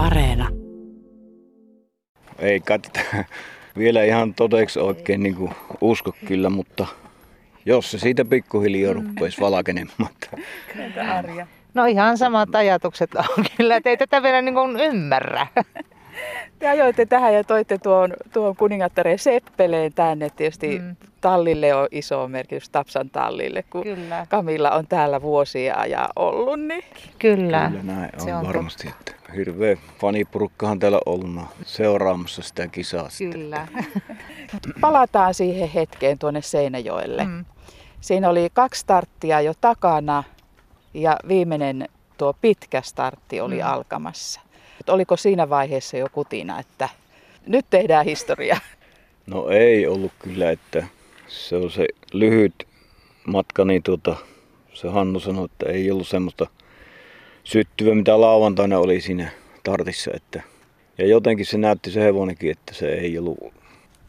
Areena. Ei kai tätä vielä ihan todeksi oikein niin kuin usko kyllä, mutta jos se siitä pikkuhiljaa ruppeisi valkenemaan. Entä Arja? No ihan samat ajatukset on kyllä, että ei tätä vielä niin kuin ymmärrä. Te ajoitte tähän ja toitte tuon, tuon kuningattareen Seppeleen tänne. Tietysti mm. tallille on iso merkitys, Tapsan tallille, kun Kyllä. Kamilla on täällä vuosia ja ollut. Niin. Kyllä. Kyllä näin on, Se on varmasti. Että hirveä fanipurukkahan täällä ollut seuraamassa sitä kisaa. sitten. Kyllä. Palataan siihen hetkeen tuonne Seinäjoelle. Mm. Siinä oli kaksi starttia jo takana ja viimeinen tuo pitkä startti oli mm. alkamassa. Et oliko siinä vaiheessa jo kutina, että nyt tehdään historiaa? No ei ollut kyllä, että se on se lyhyt matka, niin tuota, se Hannu sanoi, että ei ollut semmoista syttyvää, mitä lauantaina oli siinä tartissa. Että, ja jotenkin se näytti se hevonenkin, että se ei ollut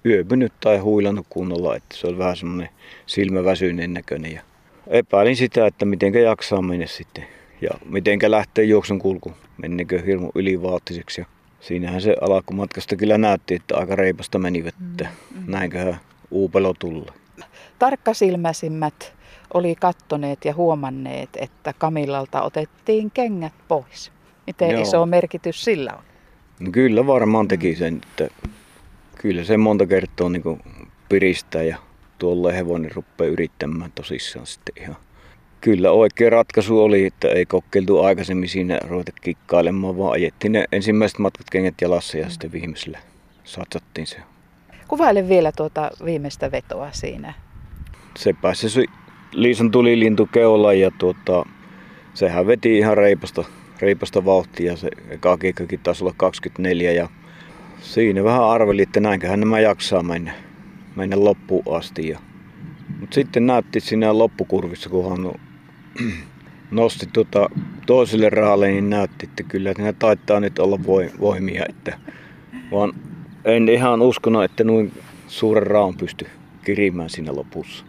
yöpynyt tai huilannut kunnolla, että se oli vähän semmoinen silmäväsyneen näköinen. Ja epäilin sitä, että mitenkä jaksaa mennä sitten ja mitenkä lähtee juoksun kulku, menneekö hirmu ylivaattiseksi. Ja siinähän se alkumatkasta kyllä näytti, että aika reipasta menivät, että näinköhän uupelo tulla. Tarkkasilmäisimmät oli kattoneet ja huomanneet, että Kamillalta otettiin kengät pois. Miten Joo. iso merkitys sillä on? No kyllä varmaan teki sen, että kyllä se monta kertaa niin piristää ja tuolle hevonen rupeaa yrittämään tosissaan sitten ihan. Kyllä oikea ratkaisu oli, että ei kokeiltu aikaisemmin siinä ruveta kikkailemaan, vaan ajettiin ne ensimmäiset matkat kengät jalassa ja sitten viimeisellä satsattiin se. Kuvaile vielä tuota viimeistä vetoa siinä. Se pääsi se Liisan tulilintu keula ja tuota, sehän veti ihan reipasta, reipasta vauhtia. Se eka kiekkakin taisi olla 24 ja siinä vähän arveli, että näinköhän nämä jaksaa mennä, mennä loppuun asti. Ja, mutta sitten näytti siinä loppukurvissa, kun hän nosti tuota toiselle rahalle, niin näytti, että kyllä että ne taittaa nyt olla voi- voimia. Että, vaan en ihan uskonut, että noin suuren raon pysty kirimään siinä lopussa.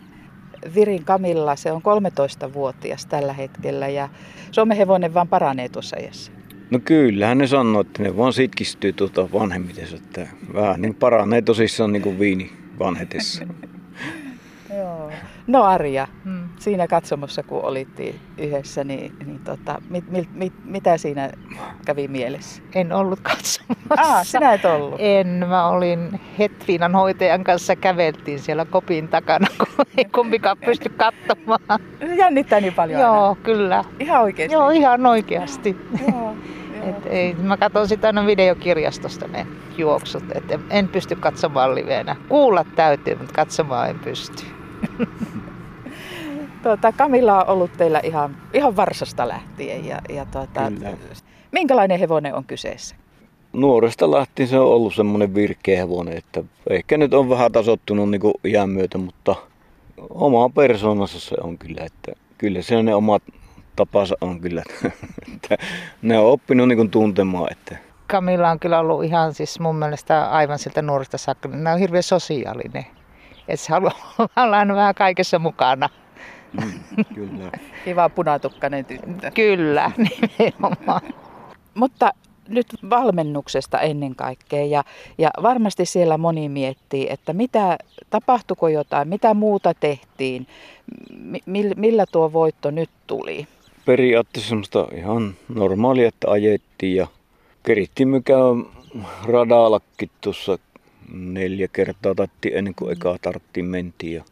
Virin Kamilla, se on 13-vuotias tällä hetkellä ja Suomen hevonen vaan paranee tuossa iässä. No kyllähän ne sanoo, että ne vaan sitkistyy tuota vanhemmitensa, että vähän niin paranee tosissaan niin kuin viini vanhetessa. Joo. No Arja, Mm. Siinä katsomossa kun olitte yhdessä, niin, niin tota, mit, mit, mit, mitä siinä kävi mielessä? En ollut katsomassa. Ah, sinä et ollut. En, mä olin Hetviinan hoitajan kanssa käveltiin siellä kopin takana, kun ei kumpikaan pysty katsomaan. Jännittää niin paljon Joo, aina. kyllä. Ihan oikeesti. Joo, ihan oikeasti. Joo, Et ei, mä katson sitä aina videokirjastosta ne juoksut, et en, en pysty katsomaan liveenä. Kuulla täytyy, mutta katsomaan en pysty. Tuota, Kamilla on ollut teillä ihan, ihan varsasta lähtien. Ja, ja tuota, Kyllä. minkälainen hevonen on kyseessä? Nuoresta lähtien se on ollut semmoinen virkeä hevonen, että ehkä nyt on vähän tasottunut niin kuin iän myötä, mutta oma persoonassa se on kyllä, että kyllä se ne omat tapansa on kyllä, että ne on oppinut niin kuin tuntemaan, että Kamilla on kyllä ollut ihan siis mun mielestä aivan sieltä nuoresta saakka. Nämä on hirveän sosiaalinen. Et se haluaa olla aina vähän kaikessa mukana. Mm, kyllä. Kiva punatukkainen tyttö. Kyllä, nimenomaan. Mutta nyt valmennuksesta ennen kaikkea ja, ja varmasti siellä moni miettii, että mitä, tapahtuiko jotain, mitä muuta tehtiin, mi, millä tuo voitto nyt tuli. periaatteessa semmoista ihan normaalia, että ajettiin ja kerittiin mikä radallakin tuossa neljä kertaa tatti ennen kuin eka tarttiin mentiin. Ja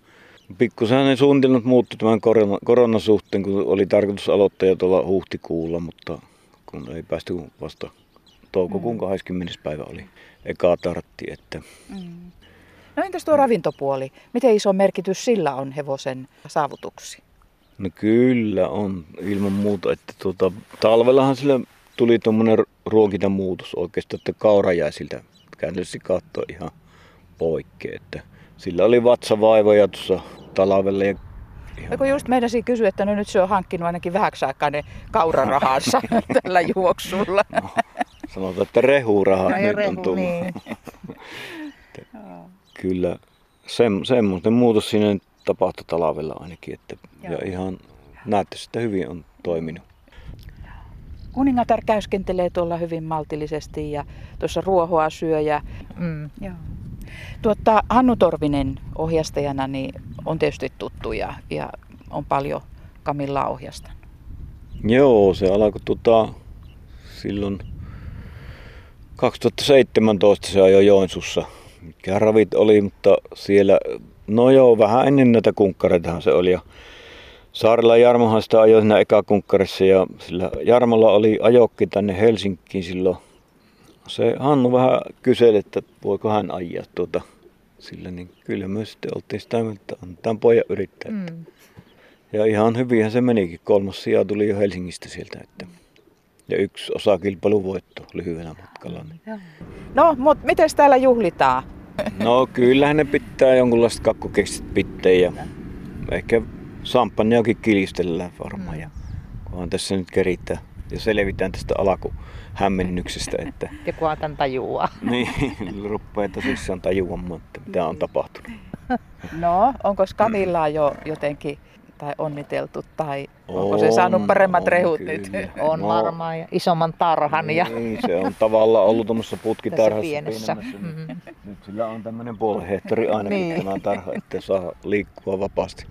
pikkusen ne suunnitelmat muuttui tämän korona, koronan suhteen, kun oli tarkoitus aloittaa jo tuolla huhtikuulla, mutta kun ei päästy vasta toukokuun 20. päivä oli eka tartti, että No entäs tuo ravintopuoli? Miten iso merkitys sillä on hevosen saavutuksiin? No kyllä on ilman muuta, että tuota, talvellahan sillä tuli tuommoinen ruokintamuutos oikeastaan, että kaura jäi siltä käännöllisesti katsoa ihan poikkeen. Että sillä oli vatsavaivoja tuossa talvella ja Ja kun just meidäsi kysyä, että no nyt se on hankkinut ainakin vähäksi aikaa ne kaurarahansa tällä juoksulla. sanotaan, että rehurahat No nyt on rehu, tullut. niin. Kyllä sem, semmoinen muutos siinä nyt tapahtui talvella ainakin, että, ja ihan näyttäisi, että hyvin on toiminut. Kuningatar käyskentelee tuolla hyvin maltillisesti ja tuossa ruohoa syö. Ja, Mm. joo. Tuota, Hannu Torvinen ohjastajana niin on tietysti tuttu ja, ja on paljon Kamillaa ohjastanut. Joo, se alkoi tota, silloin 2017 se ajoi Joensuussa. Mitkä ravit oli, mutta siellä, no joo, vähän ennen näitä kunkkareitahan se oli. Ja Saarella Jarmohan sitä ajoi siinä eka kunkkarissa ja sillä Jarmolla oli ajokki tänne Helsinkiin silloin. Se Hannu vähän kyseli, että voiko hän ajaa tuota sillä, niin kyllä me sitten oltiin sitä mieltä, että antaa pojan yrittää. Mm. Mm. Ja ihan hyvinhän se menikin. Kolmas sija tuli jo Helsingistä sieltä. Että. Ja yksi osakilpailu voitto lyhyellä matkalla. Niin. No, mutta miten täällä juhlitaan? No kyllähän ne pitää jonkunlaista kakkukeksit pitää ja ehkä samppaniakin kilistellään varmaan. Ja kunhan tässä nyt kerittää ja selvitään tästä alkuhämmennyksestä, että kunhan tämän tajuaa. niin, rupeaa tosissaan tajuamaan, että mitä on tapahtunut. No, onko Kamillaa jo jotenkin tai onniteltu tai onko se On, saanut paremmat on rehut kyllä. nyt? On No. varmaan ja isomman tarhan ja Niin, se on tavallaan ollut tuommoissa putkitarhassa pienessä. pienemmässä, niin Mm. Nyt sillä on tämmöinen puolen hehtori ainakin Niin. tämä tarha, että saa liikkua vapaasti.